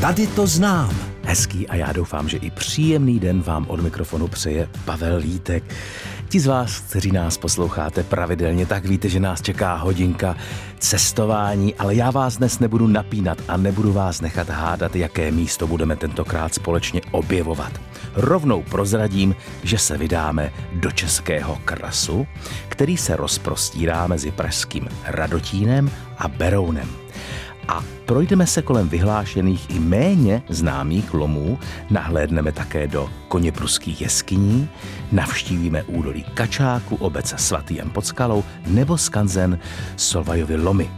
Tady to znám. Hezký a já doufám, že i příjemný den vám od mikrofonu přeje Pavel Lítek. Ti z vás, kteří nás posloucháte pravidelně, tak víte, že nás čeká hodinka cestování, ale já vás dnes nebudu napínat a nebudu vás nechat hádat, jaké místo budeme tentokrát společně objevovat. Rovnou prozradím, že se vydáme do Českého krasu, který se rozprostírá mezi pražským Radotínem a Berounem a projdeme se kolem vyhlášených i méně známých lomů, nahlédneme také do koněpruských jeskyní, navštívíme údolí Kačáku, obec Svatý Jan pod skalou nebo skanzen Solvajovy lomy.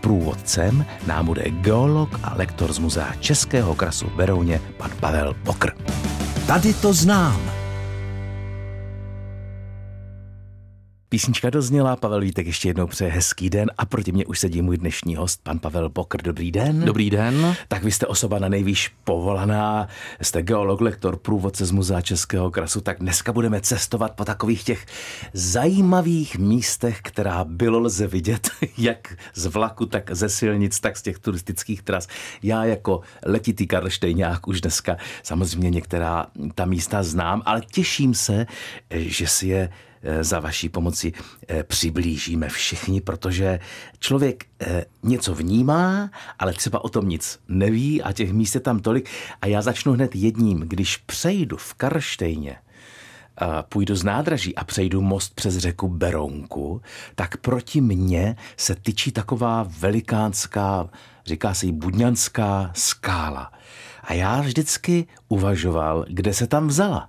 Průvodcem nám bude geolog a lektor z Muzea Českého krasu v Berouně, pan Pavel Pokr. Tady to znám. Písnička dozněla, Pavel Vítek ještě jednou přeje hezký den a proti mě už sedí můj dnešní host, pan Pavel Pokr. Dobrý den. Dobrý den. Tak vy jste osoba na nejvýš povolaná, jste geolog, lektor, průvodce z Muzea Českého krasu, tak dneska budeme cestovat po takových těch zajímavých místech, která bylo lze vidět, jak z vlaku, tak ze silnic, tak z těch turistických tras. Já jako letitý Karlštejňák už dneska samozřejmě některá ta místa znám, ale těším se, že si je za vaší pomoci eh, přiblížíme všichni, protože člověk eh, něco vnímá, ale třeba o tom nic neví a těch míst je tam tolik. A já začnu hned jedním. Když přejdu v Karštejně, půjdu z nádraží a přejdu most přes řeku Berounku, tak proti mně se tyčí taková velikánská, říká se jí budňanská skála. A já vždycky uvažoval, kde se tam vzala.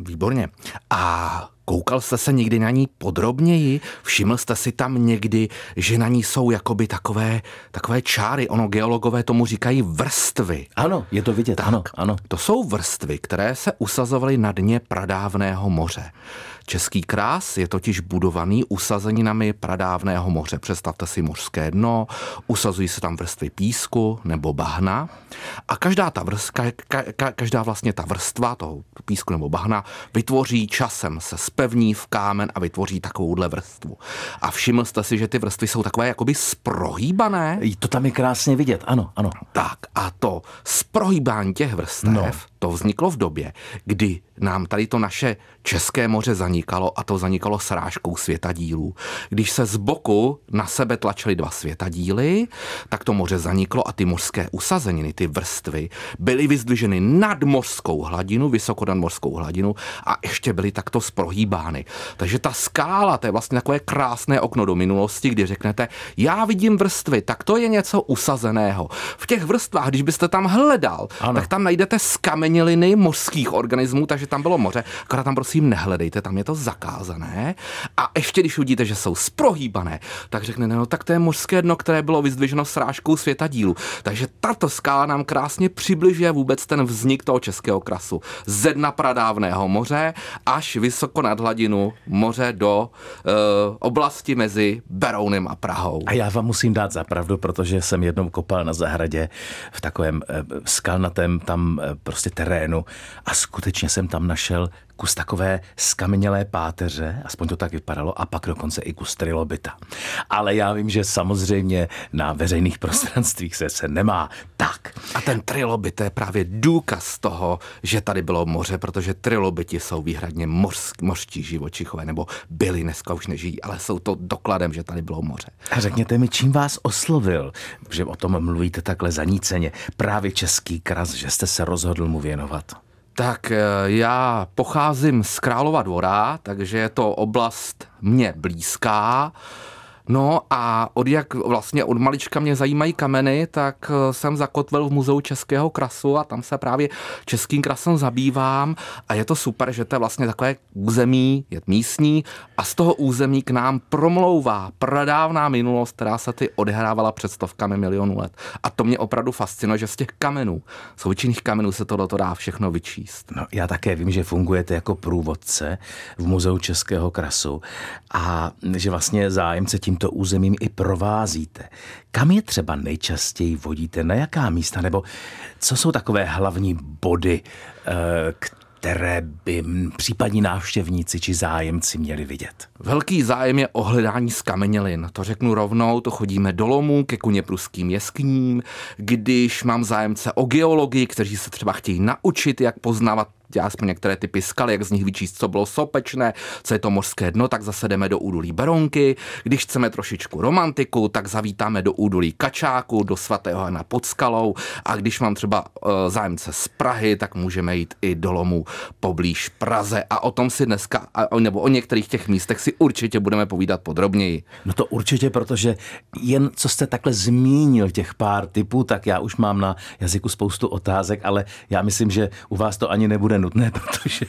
Výborně. A Koukal jste se někdy na ní podrobněji? Všiml jste si tam někdy, že na ní jsou jakoby takové, takové čáry, ono geologové tomu říkají vrstvy. Ano, je to vidět, tak, ano, ano. To jsou vrstvy, které se usazovaly na dně pradávného moře. Český krás je totiž budovaný usazeninami pradávného moře. Představte si mořské dno, usazují se tam vrstvy písku nebo bahna a každá ta vrstva, ka, ka, každá vlastně ta vrstva toho písku nebo bahna vytvoří časem se spevní v kámen a vytvoří takovouhle vrstvu. A všiml jste si, že ty vrstvy jsou takové jakoby sprohýbané? To tam je krásně vidět, ano, ano. Tak a to sprohýbání těch vrstev, no. To vzniklo v době, kdy nám tady to naše České moře zanikalo a to zanikalo srážkou světadílů. Když se z boku na sebe tlačily dva světadíly, tak to moře zaniklo a ty mořské usazeniny, ty vrstvy, byly vyzdviženy nad mořskou hladinu, vysoko nad mořskou hladinu a ještě byly takto sprohýbány. Takže ta skála, to je vlastně takové krásné okno do minulosti, kdy řeknete, já vidím vrstvy, tak to je něco usazeného. V těch vrstvách, když byste tam hledal, ano. tak tam najdete skameněliny mořských organismů, takže tam bylo moře, akorát tam prosím nehledejte, tam je to zakázané. A ještě když uvidíte, že jsou sprohýbané, tak řekne, no tak to je mořské dno, které bylo vyzdviženo srážkou světa dílu. Takže tato skála nám krásně přibližuje vůbec ten vznik toho českého krasu. Ze dna pradávného moře až vysoko nad hladinu moře do uh, oblasti mezi Berounem a Prahou. A já vám musím dát za pravdu, protože jsem jednou kopal na zahradě v takovém uh, skalnatém tam uh, prostě terénu a skutečně jsem tam našel kus takové skamenělé páteře, aspoň to tak vypadalo, a pak dokonce i kus trilobita. Ale já vím, že samozřejmě na veřejných prostranstvích se se nemá tak. A ten trilobit je právě důkaz toho, že tady bylo moře, protože trilobiti jsou výhradně mořsk, mořští živočichové, nebo byli, dneska už nežijí, ale jsou to dokladem, že tady bylo moře. A řekněte mi, čím vás oslovil, že o tom mluvíte takhle zaníceně, právě český kras, že jste se rozhodl mu věnovat? Tak eh, já pocházím z Králova dvora, takže je to oblast mě blízká. No a od jak vlastně od malička mě zajímají kameny, tak eh, jsem zakotvil v muzeu Českého krasu a tam se právě českým krasem zabývám a je to super, že to je vlastně takové území, je místní a z toho území k nám promlouvá pradávná minulost, která se ty odehrávala před stovkami milionů let. A to mě opravdu fascinuje, že z těch kamenů, z obyčejných kamenů se to dá všechno vyčíst. No, já také vím, že fungujete jako průvodce v muzeu Českého krasu a že vlastně zájemce tím tímto územím i provázíte. Kam je třeba nejčastěji vodíte, na jaká místa, nebo co jsou takové hlavní body, eh, které by případní návštěvníci či zájemci měli vidět? Velký zájem je ohledání skamenělin. To řeknu rovnou, to chodíme do lomů ke kuně pruským jeskyním. Když mám zájemce o geologii, kteří se třeba chtějí naučit, jak poznávat aspoň některé typy skaly, jak z nich vyčíst, co bylo sopečné, co je to mořské dno, tak zase jdeme do údolí Beronky. Když chceme trošičku romantiku, tak zavítáme do údolí Kačáku, do svatého Hana pod skalou a když mám třeba uh, zájemce z Prahy, tak můžeme jít i do Lomu poblíž Praze a o tom si dneska, nebo o některých těch místech si určitě budeme povídat podrobněji. No to určitě, protože jen co jste takhle zmínil těch pár typů, tak já už mám na jazyku spoustu otázek, ale já myslím, že u vás to ani nebude nutné, protože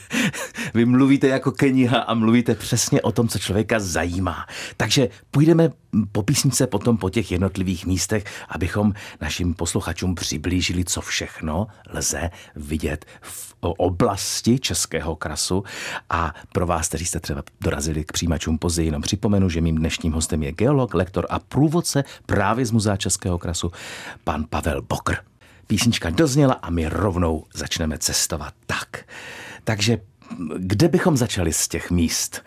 vy mluvíte jako kniha a mluvíte přesně o tom, co člověka zajímá. Takže půjdeme po písnice potom po těch jednotlivých místech, abychom našim posluchačům přiblížili, co všechno lze vidět v oblasti Českého krasu. A pro vás, kteří jste třeba dorazili k přijímačům později, jenom připomenu, že mým dnešním hostem je geolog, lektor a průvodce právě z Muzea Českého krasu, pan Pavel Bokr. Písnička dozněla a my rovnou začneme cestovat. Tak, takže kde bychom začali z těch míst?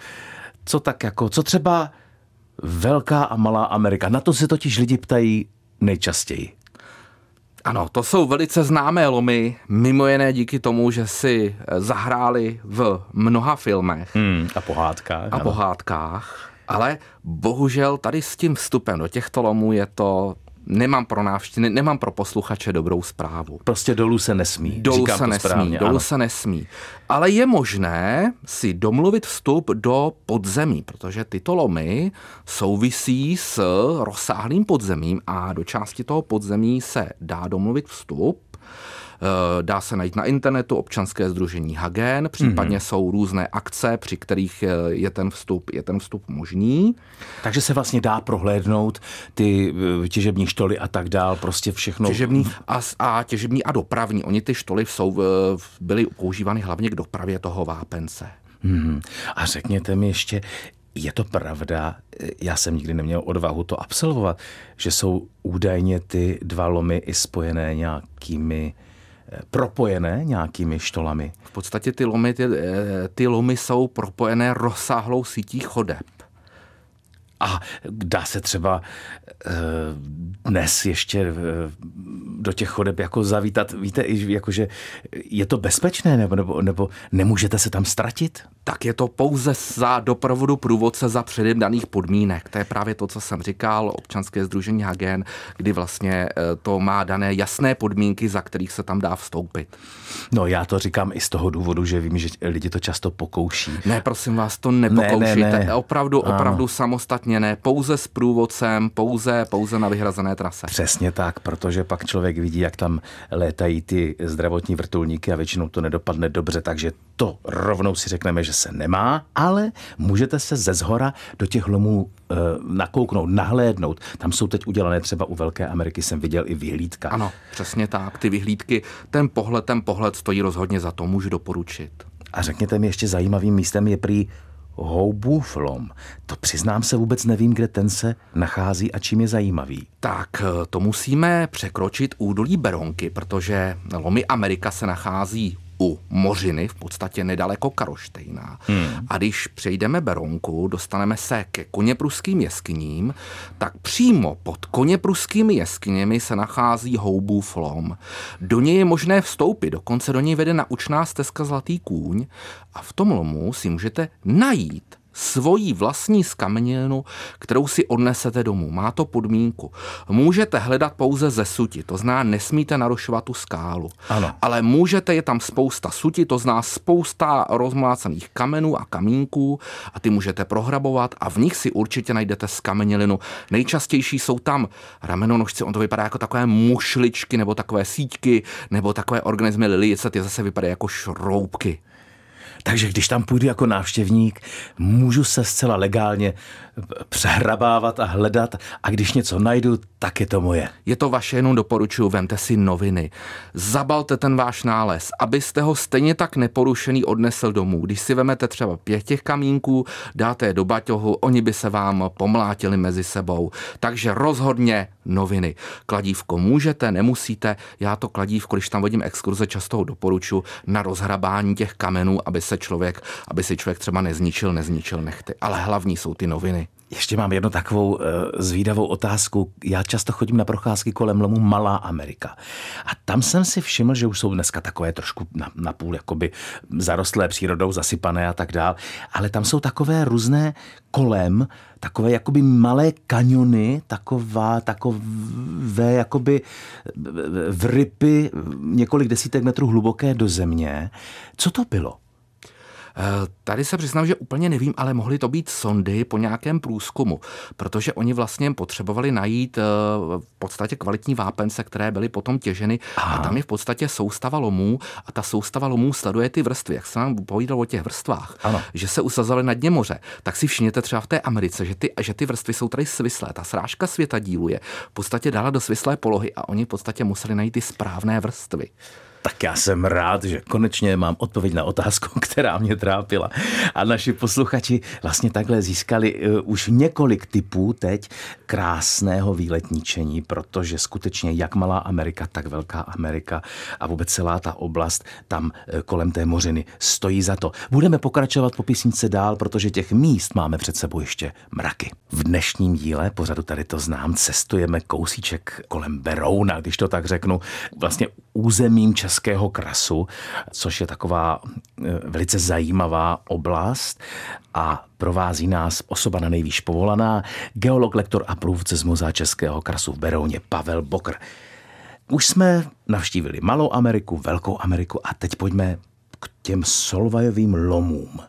Co tak jako, co třeba Velká a Malá Amerika? Na to se totiž lidi ptají nejčastěji. Ano, to jsou velice známé lomy, mimo jiné díky tomu, že si zahráli v mnoha filmech. Hmm, a pohádkách. A ano. pohádkách. Ale bohužel tady s tím vstupem do těchto lomů je to nemám pro návštěvy, nemám pro posluchače dobrou zprávu. Prostě dolů se nesmí. Dolů Říkám se nesmí, správně, dolů ano. se nesmí. Ale je možné si domluvit vstup do podzemí, protože tyto lomy souvisí s rozsáhlým podzemím a do části toho podzemí se dá domluvit vstup dá se najít na internetu občanské združení Hagen, případně mm-hmm. jsou různé akce, při kterých eh, je ten vstup, je ten vstup možný. Takže se vlastně dá prohlédnout ty eh, těžební štoly a tak dál, prostě všechno. Těžební a, a těžební a dopravní. Oni ty štoly jsou, byly používány hlavně k dopravě toho vápence. Hmm. A řekněte mi ještě, je to pravda, já jsem nikdy neměl odvahu to absolvovat, že jsou údajně ty dva lomy i spojené nějakými propojené nějakými štolami? V podstatě ty lomy, ty, eh, ty lomy jsou propojené rozsáhlou sítí chodeb. A dá se třeba eh, dnes ještě eh, do těch chodeb jako zavítat, víte, jakože je to bezpečné nebo, nebo, nebo nemůžete se tam ztratit? Tak je to pouze za doprovodu průvodce za předem daných podmínek. To je právě to, co jsem říkal, občanské združení Hagen, kdy vlastně eh, to má dané jasné podmínky, za kterých se tam dá vstoupit. No já to říkám i z toho důvodu, že vím, že lidi to často pokouší. Ne, prosím vás, to nepokoušíte. Ne, ne, ne. Opravdu, opravdu samostatně ne, pouze s průvodcem, pouze, pouze na vyhrazené trase. Přesně tak, protože pak člověk vidí, jak tam létají ty zdravotní vrtulníky a většinou to nedopadne dobře, takže to rovnou si řekneme, že se nemá, ale můžete se ze zhora do těch lomů e, nakouknout, nahlédnout. Tam jsou teď udělané třeba u Velké Ameriky, jsem viděl i vyhlídka. Ano, přesně tak, ty vyhlídky, ten pohled, ten pohled stojí rozhodně za to, můžu doporučit. A řekněte mi, ještě zajímavým místem je prý Houbův lom. To přiznám se vůbec nevím, kde ten se nachází a čím je zajímavý. Tak to musíme překročit údolí Beronky, protože lomy Amerika se nachází u Mořiny, v podstatě nedaleko Karoštejna. Hmm. A když přejdeme Beronku, dostaneme se ke koněpruským jeskyním, tak přímo pod koněpruskými jeskyněmi se nachází Houbův lom. Do něj je možné vstoupit, dokonce do něj vede naučná stezka Zlatý kůň a v tom lomu si můžete najít svoji vlastní skamenělinu, kterou si odnesete domů. Má to podmínku. Můžete hledat pouze ze suti, to zná, nesmíte narušovat tu skálu. Ano. Ale můžete, je tam spousta suti, to zná spousta rozmlácených kamenů a kamínků a ty můžete prohrabovat a v nich si určitě najdete skamenělinu. Nejčastější jsou tam ramenonožci, on to vypadá jako takové mušličky nebo takové síťky nebo takové organismy lilice, ty zase vypadají jako šroubky. Takže když tam půjdu jako návštěvník, můžu se zcela legálně přehrabávat a hledat a když něco najdu, tak je to moje. Je to vaše, jenom doporučuji, vemte si noviny. Zabalte ten váš nález, abyste ho stejně tak neporušený odnesl domů. Když si vemete třeba pět těch kamínků, dáte je do baťohu, oni by se vám pomlátili mezi sebou. Takže rozhodně noviny. Kladívko můžete, nemusíte. Já to kladívko, když tam vodím exkurze, často ho doporučuji na rozhrabání těch kamenů, aby se člověk, aby si člověk třeba nezničil, nezničil nechty. Ale hlavní jsou ty noviny. Ještě mám jednu takovou uh, zvídavou otázku. Já často chodím na procházky kolem lomu Malá Amerika. A tam jsem si všiml, že už jsou dneska takové trošku na, na půl jakoby zarostlé přírodou, zasypané a tak dál. Ale tam jsou takové různé kolem, takové jakoby malé kaniony, taková, takové jakoby vrypy několik desítek metrů hluboké do země. Co to bylo? Eh, tady se přiznám, že úplně nevím, ale mohly to být sondy po nějakém průzkumu, protože oni vlastně potřebovali najít eh, v podstatě kvalitní vápence, které byly potom těženy Aha. a tam je v podstatě soustava lomů a ta soustava lomů sleduje ty vrstvy. Jak jsem vám povídal o těch vrstvách, ano. že se usazovaly na dně moře, tak si všimněte třeba v té Americe, že ty, že ty vrstvy jsou tady svislé. Ta srážka světa dílu je v podstatě dala do svislé polohy a oni v podstatě museli najít ty správné vrstvy. Tak já jsem rád, že konečně mám odpověď na otázku, která mě trápila. A naši posluchači vlastně takhle získali uh, už několik typů teď krásného výletničení, protože skutečně jak malá Amerika, tak velká Amerika a vůbec celá ta oblast tam uh, kolem té mořiny stojí za to. Budeme pokračovat po písnice dál, protože těch míst máme před sebou ještě mraky. V dnešním díle, pořadu tady to znám, cestujeme kousíček kolem Berouna, když to tak řeknu, vlastně územím Českého krasu, což je taková e, velice zajímavá oblast a provází nás osoba na nejvýš povolaná, geolog, lektor a průvodce z Muzea Českého krasu v Berouně Pavel Bokr. Už jsme navštívili Malou Ameriku, Velkou Ameriku a teď pojďme k těm solvajovým lomům.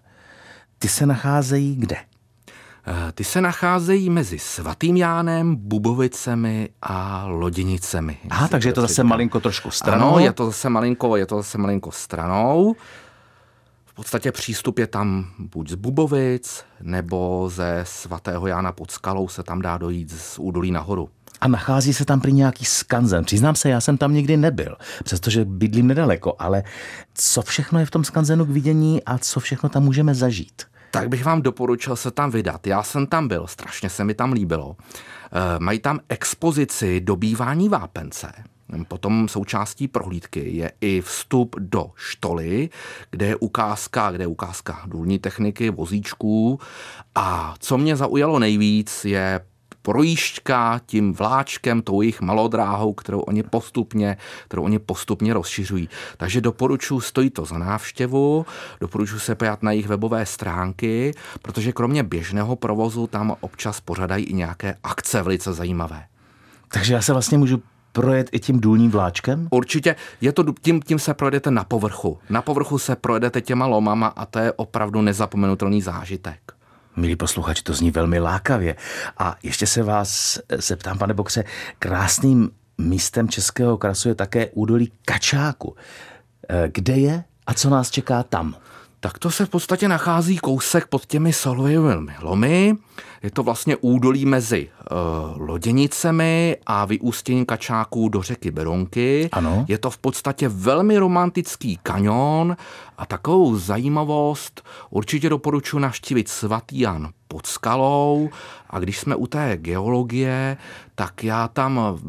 Ty se nacházejí kde? Eh, ty se nacházejí mezi Svatým Jánem, Bubovicemi a Loděnicemi. Aha, takže je to zase malinko trošku stranou. Ano, je to zase malinko, je to zase malinko stranou. V podstatě přístup je tam buď z Bubovic, nebo ze svatého Jána pod skalou se tam dá dojít z údolí nahoru. A nachází se tam prý nějaký skanzen. Přiznám se, já jsem tam nikdy nebyl, přestože bydlím nedaleko, ale co všechno je v tom skanzenu k vidění a co všechno tam můžeme zažít? Tak bych vám doporučil se tam vydat. Já jsem tam byl, strašně se mi tam líbilo. E, mají tam expozici dobývání vápence. Potom součástí prohlídky je i vstup do štoly, kde je ukázka, kde je ukázka důlní techniky, vozíčků. A co mě zaujalo nejvíc, je projížďka tím vláčkem, tou jejich malodráhou, kterou oni postupně, kterou oni postupně rozšiřují. Takže doporučuji, stojí to za návštěvu, doporučuji se pojat na jejich webové stránky, protože kromě běžného provozu tam občas pořadají i nějaké akce velice zajímavé. Takže já se vlastně můžu projet i tím důlním vláčkem? Určitě, je to, tím, tím se projedete na povrchu. Na povrchu se projedete těma lomama a to je opravdu nezapomenutelný zážitek. Milí posluchači, to zní velmi lákavě. A ještě se vás zeptám, pane Bokře, krásným místem Českého krasu je také údolí Kačáku. Eh, kde je a co nás čeká tam? Tak to se v podstatě nachází kousek pod těmi solovými lomy. Je to vlastně údolí mezi uh, Loděnicemi a vyústěním kačáků do řeky Beronky. Ano. Je to v podstatě velmi romantický kanion a takovou zajímavost určitě doporučuji navštívit svatý Jan pod skalou a když jsme u té geologie, tak já tam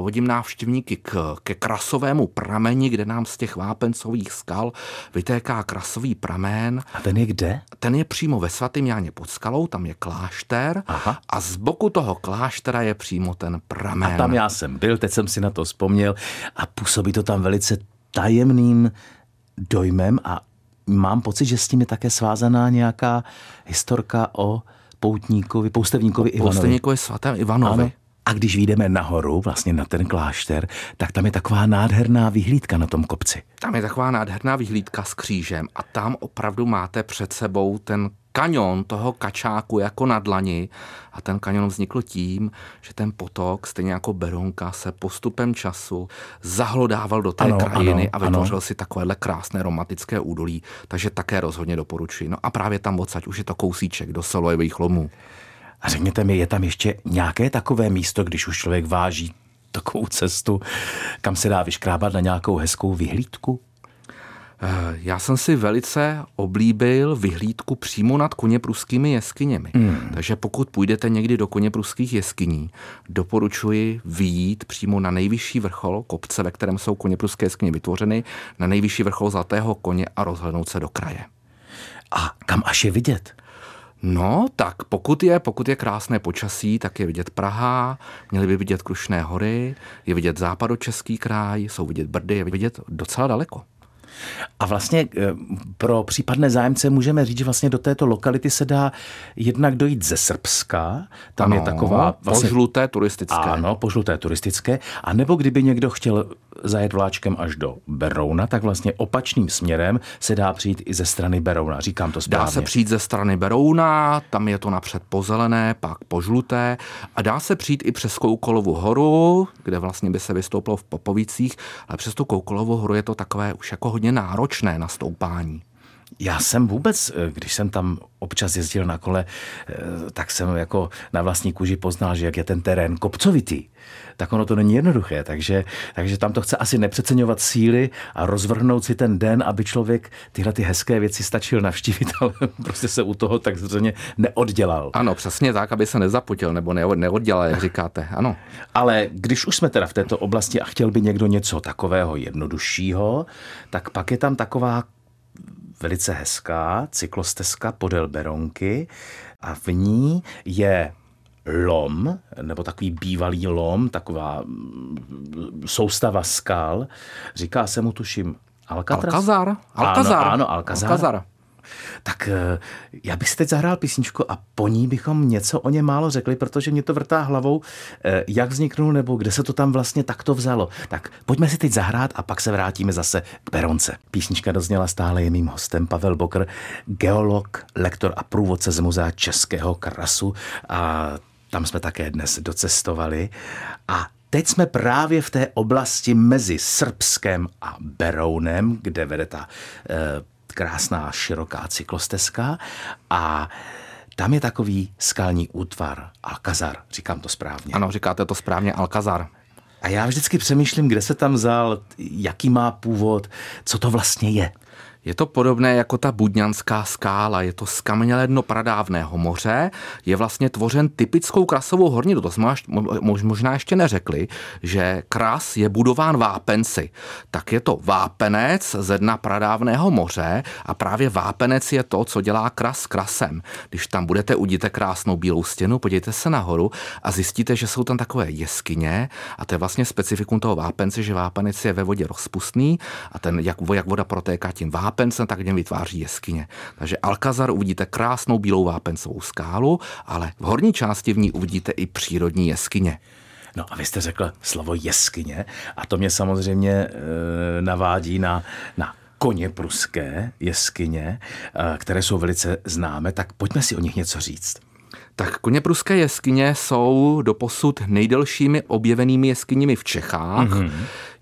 vodím návštěvníky k, ke krasovému prameni, kde nám z těch vápencových skal vytéká krasový pramen. A ten je kde? Ten je přímo ve svatém Jáně pod skalou, tam je klášter Aha. a z boku toho kláštera je přímo ten pramen. A tam já jsem byl, teď jsem si na to vzpomněl a působí to tam velice tajemným dojmem a mám pocit, že s tím je také svázaná nějaká historka o poutníkovi, poustevníkovi Ivanovi. Poustevníkovi svatém Ivanovi. Ano. A když vyjdeme nahoru, vlastně na ten klášter, tak tam je taková nádherná vyhlídka na tom kopci. Tam je taková nádherná vyhlídka s křížem a tam opravdu máte před sebou ten kanion toho kačáku jako na dlani a ten kanion vznikl tím, že ten potok, stejně jako Berounka, se postupem času zahlodával do té ano, krajiny ano, a vytvořil ano. si takovéhle krásné romantické údolí, takže také rozhodně doporučuji. No a právě tam odsaď už je to kousíček do Solojevých lomů. A řekněte mi, je tam ještě nějaké takové místo, když už člověk váží takovou cestu, kam se dá vyškrábat na nějakou hezkou vyhlídku? Eh, já jsem si velice oblíbil vyhlídku přímo nad koněpruskými jeskyněmi. Mm. Takže pokud půjdete někdy do koněpruských jeskyní, doporučuji vyjít přímo na nejvyšší vrchol kopce, ve kterém jsou koněpruské jeskyně vytvořeny, na nejvyšší vrchol Zlatého koně a rozhlednout se do kraje. A kam až je vidět? No, tak pokud je, pokud je krásné počasí, tak je vidět Praha, měli by vidět Krušné hory, je vidět západočeský kraj, jsou vidět Brdy, je vidět docela daleko. A vlastně eh, pro případné zájemce můžeme říct, že vlastně do této lokality se dá jednak dojít ze Srbska, tam ano, je taková... Vlastně, požluté turistické. Ano, požluté turistické. A nebo kdyby někdo chtěl zajet vláčkem až do Berouna, tak vlastně opačným směrem se dá přijít i ze strany Berouna. Říkám to správně. Dá se přijít ze strany Berouna, tam je to napřed pozelené, pak požluté a dá se přijít i přes Koukolovu horu, kde vlastně by se vystoupilo v Popovicích, ale přes tu Koukolovu horu je to takové už jako hodně náročné na stoupání. Já jsem vůbec, eh, když jsem tam občas jezdil na kole, eh, tak jsem jako na vlastní kůži poznal, že jak je ten terén kopcovitý, tak ono to není jednoduché. Takže, takže tam to chce asi nepřeceňovat síly a rozvrhnout si ten den, aby člověk tyhle ty hezké věci stačil navštívit, ale prostě se u toho tak zřejmě neoddělal. Ano, přesně tak, aby se nezapotil nebo neoddělal, jak říkáte. Ano. Ale když už jsme teda v této oblasti a chtěl by někdo něco takového jednoduššího, tak pak je tam taková velice hezká cyklostezka podél Beronky a v ní je lom, nebo takový bývalý lom, taková mm, soustava skal. Říká se mu, tuším, Alcatraz? Alcazar. Alcazar. Ano, ano Alcazar. Alcazar. Tak eh, já bych si teď zahrál písničku a po ní bychom něco o něm málo řekli, protože mě to vrtá hlavou, eh, jak vzniknul nebo kde se to tam vlastně takto vzalo. Tak pojďme si teď zahrát a pak se vrátíme zase k Beronce. Písnička dozněla stále je mým hostem Pavel Bokr, geolog, lektor a průvodce z muzea Českého krasu a tam jsme také dnes docestovali. A Teď jsme právě v té oblasti mezi Srbskem a Berounem, kde vede ta eh, krásná široká cyklostezka a tam je takový skalní útvar, Alcazar, říkám to správně. Ano, říkáte to správně, Alcazar. A já vždycky přemýšlím, kde se tam vzal, jaký má původ, co to vlastně je. Je to podobné jako ta budňanská skála, je to skamenělé dno pradávného moře, je vlastně tvořen typickou krasovou horninou. To jsme možná ještě neřekli, že kras je budován vápenci. Tak je to vápenec ze dna pradávného moře a právě vápenec je to, co dělá kras krasem. Když tam budete, udíte krásnou bílou stěnu, podívejte se nahoru a zjistíte, že jsou tam takové jeskyně a to je vlastně specifikum toho vápence, že vápenec je ve vodě rozpustný a ten, jak, jak voda protéká tím vápencem, vápence, tak něm vytváří jeskyně. Takže Alcazar uvidíte krásnou bílou vápencovou skálu, ale v horní části v ní uvidíte i přírodní jeskyně. No a vy jste řekl slovo jeskyně a to mě samozřejmě e, navádí na, na koně pruské jeskyně, e, které jsou velice známé, tak pojďme si o nich něco říct. Tak koněpruské jeskyně jsou doposud nejdelšími objevenými jeskyněmi v Čechách. Mm-hmm.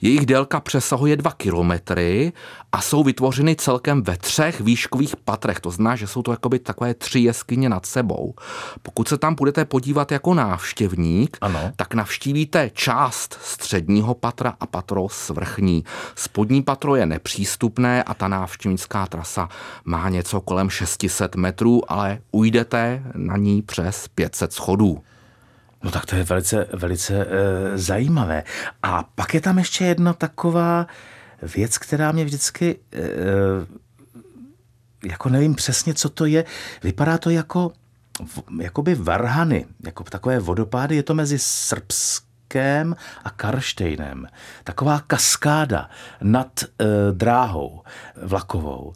Jejich délka přesahuje 2 kilometry a jsou vytvořeny celkem ve třech výškových patrech. To znamená, že jsou to jakoby takové tři jeskyně nad sebou. Pokud se tam budete podívat jako návštěvník, ano. tak navštívíte část středního patra a patro svrchní. Spodní patro je nepřístupné a ta návštěvnická trasa má něco kolem 600 metrů, ale ujdete na ní přes 500 schodů. No tak to je velice, velice e, zajímavé. A pak je tam ještě jedna taková věc, která mě vždycky, e, jako nevím přesně, co to je, vypadá to jako jakoby varhany, jako takové vodopády, je to mezi Srbskem a Karštejnem. Taková kaskáda nad e, dráhou vlakovou.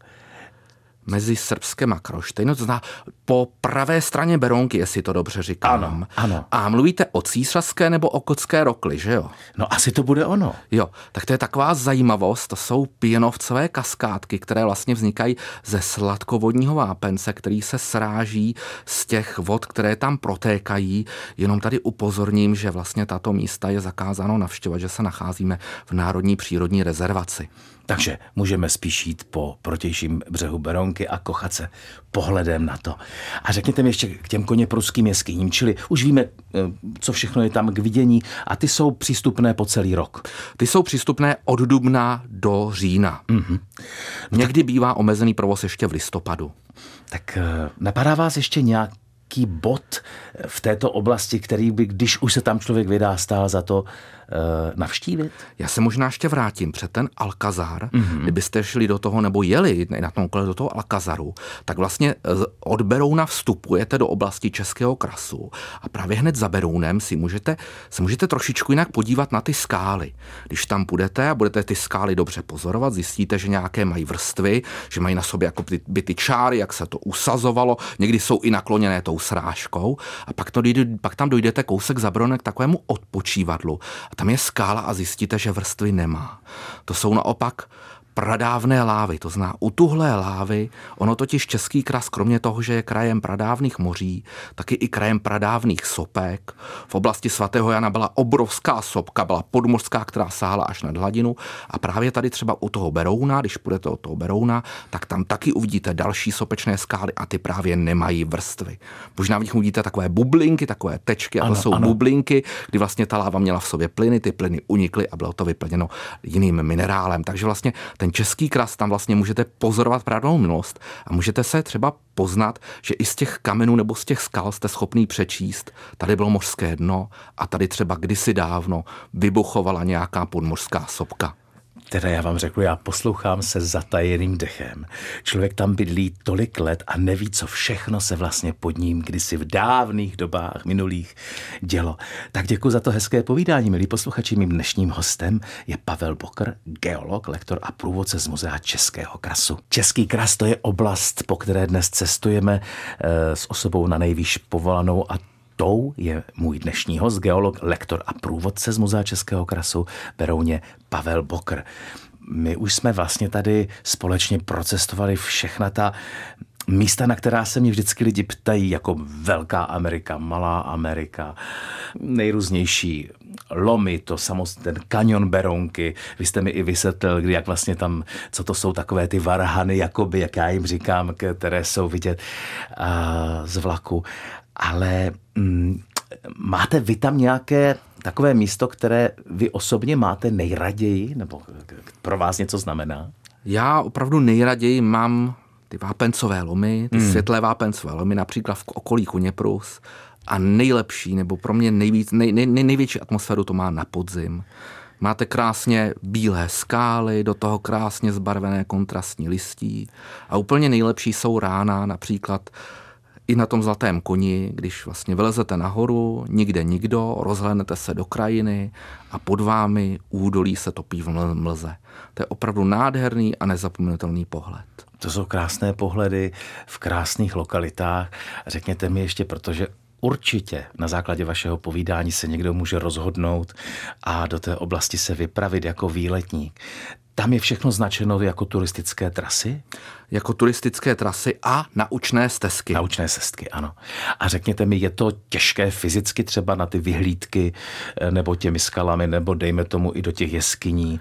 Mezi Srbskem a Kroštejno, to zná po pravé straně Berounky, jestli to dobře říkám. Ano, ano. A mluvíte o císařské nebo o kotské rokli, že jo? No asi to bude ono. Jo, tak to je taková zajímavost, to jsou pěnovcové kaskádky, které vlastně vznikají ze sladkovodního vápence, který se sráží z těch vod, které tam protékají. Jenom tady upozorním, že vlastně tato místa je zakázáno navštěvovat, že se nacházíme v Národní přírodní rezervaci. Takže můžeme spíš jít po protějším břehu Beronky a kochat se pohledem na to. A řekněte mi ještě k těm koně pruským jeskyním, čili už víme, eh, co všechno je tam k vidění a ty jsou přístupné po celý rok. Ty jsou přístupné od dubna do října. Mm-hmm. Někdy bývá omezený provoz ještě v listopadu. Tak eh, napadá vás ještě nějak nějaký bod v této oblasti, který by, když už se tam člověk vydá, stál za to uh, navštívit? Já se možná ještě vrátím před ten Alkazar. Mm-hmm. Kdybyste šli do toho nebo jeli na tom kole do toho Alkazaru, tak vlastně od Berouna vstupujete do oblasti Českého krasu a právě hned za Berounem si můžete, se můžete trošičku jinak podívat na ty skály. Když tam půjdete a budete ty skály dobře pozorovat, zjistíte, že nějaké mají vrstvy, že mají na sobě jako by ty čáry, jak se to usazovalo, někdy jsou i nakloněné tou srážkou a pak, to dojde, pak tam dojdete kousek za k takovému odpočívadlu a tam je skála a zjistíte, že vrstvy nemá. To jsou naopak pradávné lávy, to zná utuhlé lávy. Ono totiž Český kras, kromě toho, že je krajem pradávných moří, taky i krajem pradávných sopek. V oblasti svatého Jana byla obrovská sopka, byla podmořská, která sáhla až nad hladinu. A právě tady třeba u toho Berouna, když půjdete od toho Berouna, tak tam taky uvidíte další sopečné skály a ty právě nemají vrstvy. Možná v nich uvidíte takové bublinky, takové tečky, a to jsou ano. bublinky, kdy vlastně ta láva měla v sobě plyny, ty plyny unikly a bylo to vyplněno jiným minerálem. Takže vlastně ten český kras, tam vlastně můžete pozorovat právou minulost a můžete se třeba poznat, že i z těch kamenů nebo z těch skal jste schopný přečíst, tady bylo mořské dno a tady třeba kdysi dávno vybuchovala nějaká podmořská sopka. Teda já vám řeknu, já poslouchám se zatajeným dechem. Člověk tam bydlí tolik let a neví, co všechno se vlastně pod ním kdysi v dávných dobách minulých dělo. Tak děkuji za to hezké povídání, milí posluchači. Mým dnešním hostem je Pavel Bokr, geolog, lektor a průvodce z Muzea Českého krasu. Český kras to je oblast, po které dnes cestujeme e, s osobou na nejvýš povolanou a tou je můj dnešní host, geolog, lektor a průvodce z Muzea Českého krasu Berouně Pavel Bokr. My už jsme vlastně tady společně procestovali všechna ta místa, na která se mě vždycky lidi ptají, jako Velká Amerika, Malá Amerika, nejrůznější lomy, to samozřejmě ten kanion Berounky. Vy jste mi i vysvětlil, kdy jak vlastně tam, co to jsou takové ty varhany, jakoby, jak já jim říkám, které jsou vidět uh, z vlaku ale mm, máte vy tam nějaké takové místo, které vy osobně máte nejraději, nebo pro vás něco znamená? Já opravdu nejraději mám ty vápencové lomy, ty hmm. světlé vápencové lomy, například v okolí Kuněprus a nejlepší, nebo pro mě nejvíc, nej, nej, nej, největší atmosféru to má na podzim. Máte krásně bílé skály, do toho krásně zbarvené kontrastní listí a úplně nejlepší jsou rána, například i na tom zlatém koni, když vlastně vylezete nahoru, nikde nikdo, rozhlédnete se do krajiny a pod vámi údolí se topí v mlze. To je opravdu nádherný a nezapomenutelný pohled. To jsou krásné pohledy v krásných lokalitách. Řekněte mi ještě, protože Určitě na základě vašeho povídání se někdo může rozhodnout a do té oblasti se vypravit jako výletník. Tam je všechno značeno jako turistické trasy? Jako turistické trasy a naučné stezky. Naučné stezky, ano. A řekněte mi, je to těžké fyzicky třeba na ty vyhlídky eh, nebo těmi skalami, nebo dejme tomu i do těch jeskyní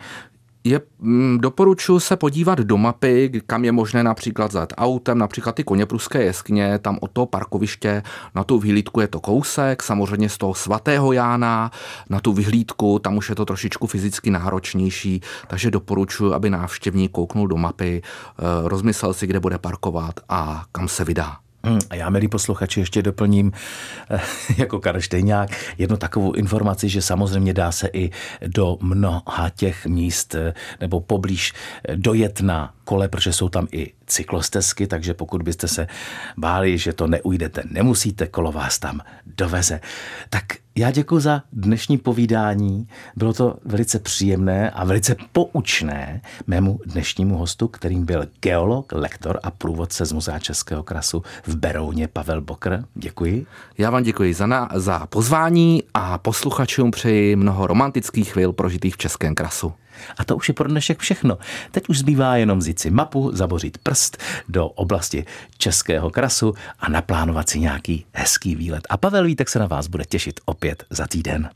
je, mm, doporučuji se podívat do mapy, kam je možné například zat autem, například ty koněpruské jeskyně, tam od toho parkoviště, na tu vyhlídku je to kousek, samozřejmě z toho svatého Jána, na tu vyhlídku, tam už je to trošičku fyzicky náročnější, takže doporučuji, aby návštěvník kouknul do mapy, eh, rozmyslel si, kde bude parkovat a kam se vydá. Hmm, a já, milí posluchači, ještě doplním eh, jako Karštejňák jednu takovou informaci, že samozřejmě dá se i do mnoha těch míst eh, nebo poblíž dojet na kole, protože jsou tam i cyklostezky, takže pokud byste se báli, že to neujdete, nemusíte, kolo vás tam doveze. Tak já děkuji za dnešní povídání. Bylo to velice příjemné a velice poučné mému dnešnímu hostu, kterým byl geolog, lektor a průvodce z Muzea Českého krasu v Berouně Pavel Bokr. Děkuji. Já vám děkuji za, na, za pozvání a posluchačům přeji mnoho romantických chvil prožitých v Českém krasu. A to už je pro dnešek všechno. Teď už zbývá jenom vzít si mapu, zabořit prst do oblasti Českého krasu a naplánovat si nějaký hezký výlet. A Pavel Vítek se na vás bude těšit opět za týden.